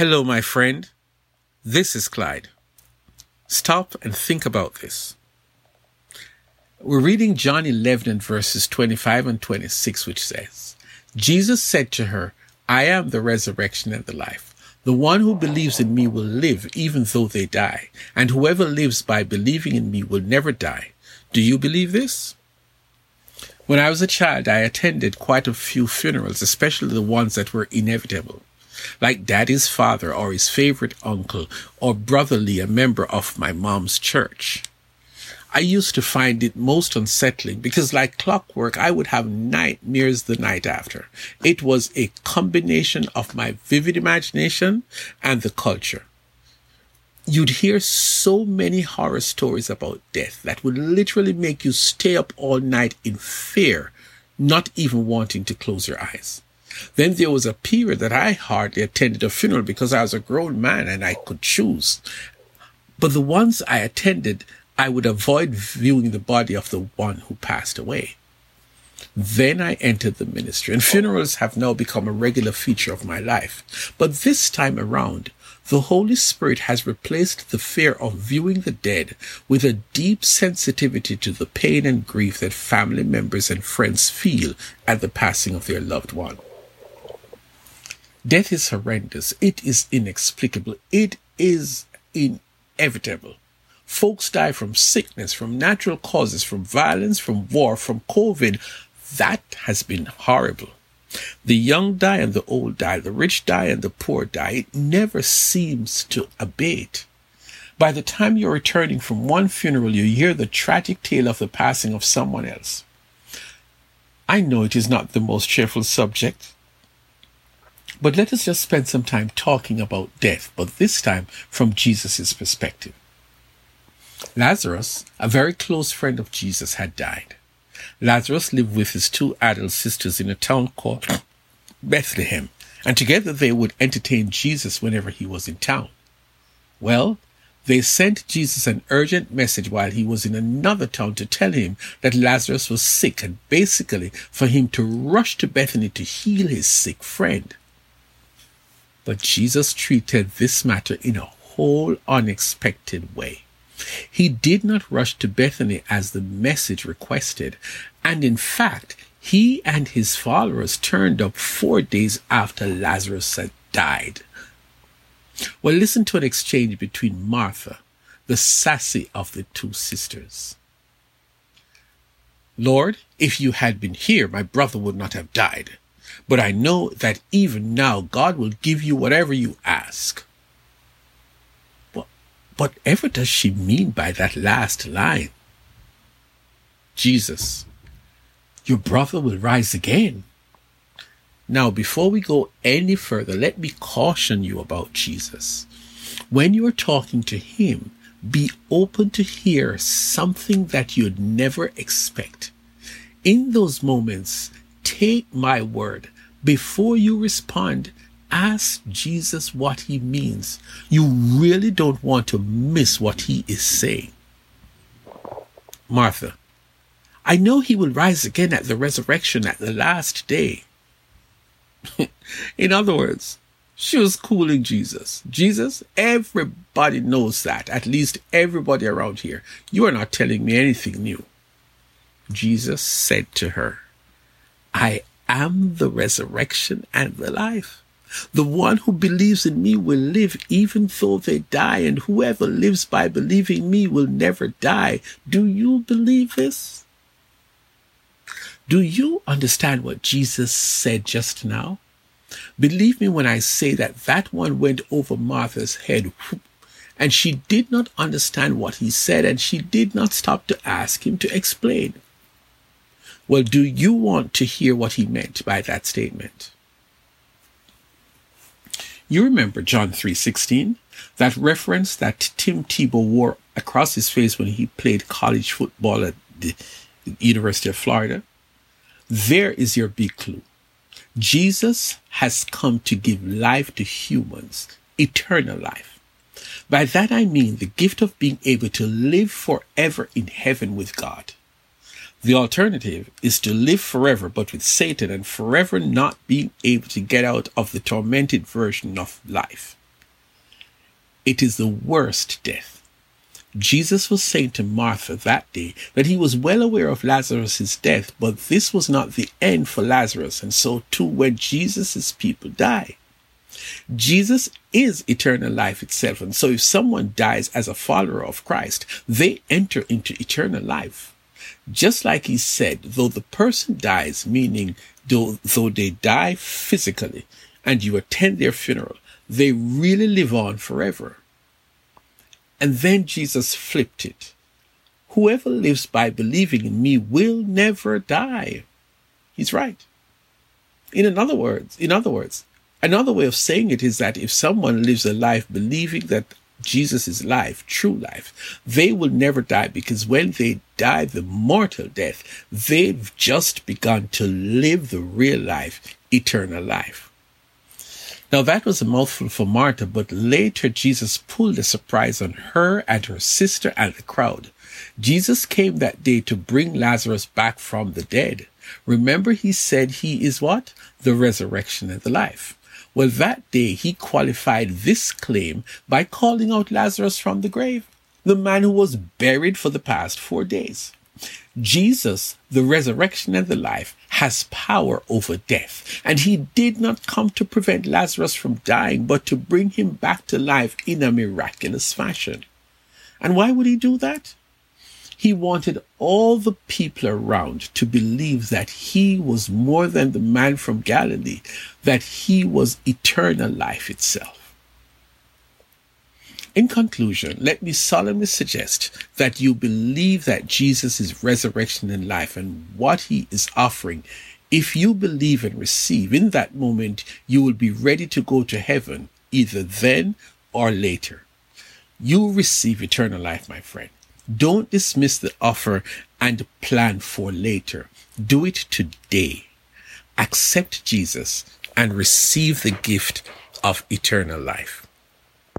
Hello, my friend. This is Clyde. Stop and think about this. We're reading John 11 and verses 25 and 26, which says, Jesus said to her, I am the resurrection and the life. The one who believes in me will live even though they die, and whoever lives by believing in me will never die. Do you believe this? When I was a child, I attended quite a few funerals, especially the ones that were inevitable, like daddy's father or his favorite uncle or brotherly a member of my mom's church. I used to find it most unsettling because like clockwork, I would have nightmares the night after. It was a combination of my vivid imagination and the culture. You'd hear so many horror stories about death that would literally make you stay up all night in fear, not even wanting to close your eyes. Then there was a period that I hardly attended a funeral because I was a grown man and I could choose. But the ones I attended, I would avoid viewing the body of the one who passed away. Then I entered the ministry, and funerals have now become a regular feature of my life. But this time around, the Holy Spirit has replaced the fear of viewing the dead with a deep sensitivity to the pain and grief that family members and friends feel at the passing of their loved one. Death is horrendous. It is inexplicable. It is inevitable. Folks die from sickness, from natural causes, from violence, from war, from COVID. That has been horrible. The young die and the old die, the rich die and the poor die. It never seems to abate. By the time you're returning from one funeral, you hear the tragic tale of the passing of someone else. I know it is not the most cheerful subject, but let us just spend some time talking about death, but this time from Jesus' perspective. Lazarus, a very close friend of Jesus, had died. Lazarus lived with his two adult sisters in a town called Bethlehem, and together they would entertain Jesus whenever he was in town. Well, they sent Jesus an urgent message while he was in another town to tell him that Lazarus was sick and basically for him to rush to Bethany to heal his sick friend. But Jesus treated this matter in a whole unexpected way. He did not rush to Bethany as the message requested, and in fact, he and his followers turned up four days after Lazarus had died. Well, listen to an exchange between Martha, the sassy of the two sisters. Lord, if you had been here, my brother would not have died. But I know that even now God will give you whatever you ask. Whatever does she mean by that last line? Jesus, your brother will rise again. Now, before we go any further, let me caution you about Jesus. When you are talking to him, be open to hear something that you'd never expect. In those moments, take my word. Before you respond, ask Jesus what he means. You really don't want to miss what he is saying. Martha, I know he will rise again at the resurrection at the last day. In other words, she was cooling Jesus. Jesus, everybody knows that. At least everybody around here. You are not telling me anything new. Jesus said to her, I am the resurrection and the life. The one who believes in me will live even though they die, and whoever lives by believing me will never die. Do you believe this? Do you understand what Jesus said just now? Believe me when I say that that one went over Martha's head, and she did not understand what he said, and she did not stop to ask him to explain. Well, do you want to hear what he meant by that statement? You remember John 3:16, that reference that Tim Tebow wore across his face when he played college football at the University of Florida? There is your big clue. Jesus has come to give life to humans, eternal life. By that I mean the gift of being able to live forever in heaven with God. The alternative is to live forever but with Satan and forever not being able to get out of the tormented version of life. It is the worst death. Jesus was saying to Martha that day that he was well aware of Lazarus' death, but this was not the end for Lazarus, and so too when Jesus' people die. Jesus is eternal life itself, and so if someone dies as a follower of Christ, they enter into eternal life. Just like he said, though the person dies, meaning though, though they die physically, and you attend their funeral, they really live on forever. And then Jesus flipped it. Whoever lives by believing in me will never die. He's right. In other words, in other words, another way of saying it is that if someone lives a life believing that Jesus life, true life, they will never die because when they die the mortal death, they've just begun to live the real life, eternal life. Now that was a mouthful for Martha, but later Jesus pulled a surprise on her and her sister and the crowd. Jesus came that day to bring Lazarus back from the dead. Remember, he said he is what? The resurrection and the life. Well, that day he qualified this claim by calling out Lazarus from the grave, the man who was buried for the past four days. Jesus, the resurrection and the life, has power over death. And he did not come to prevent Lazarus from dying, but to bring him back to life in a miraculous fashion. And why would he do that? He wanted all the people around to believe that he was more than the man from Galilee, that he was eternal life itself. In conclusion, let me solemnly suggest that you believe that Jesus is resurrection and life and what he is offering. If you believe and receive, in that moment, you will be ready to go to heaven, either then or later. You receive eternal life, my friend. Don't dismiss the offer and plan for later. Do it today. Accept Jesus and receive the gift of eternal life.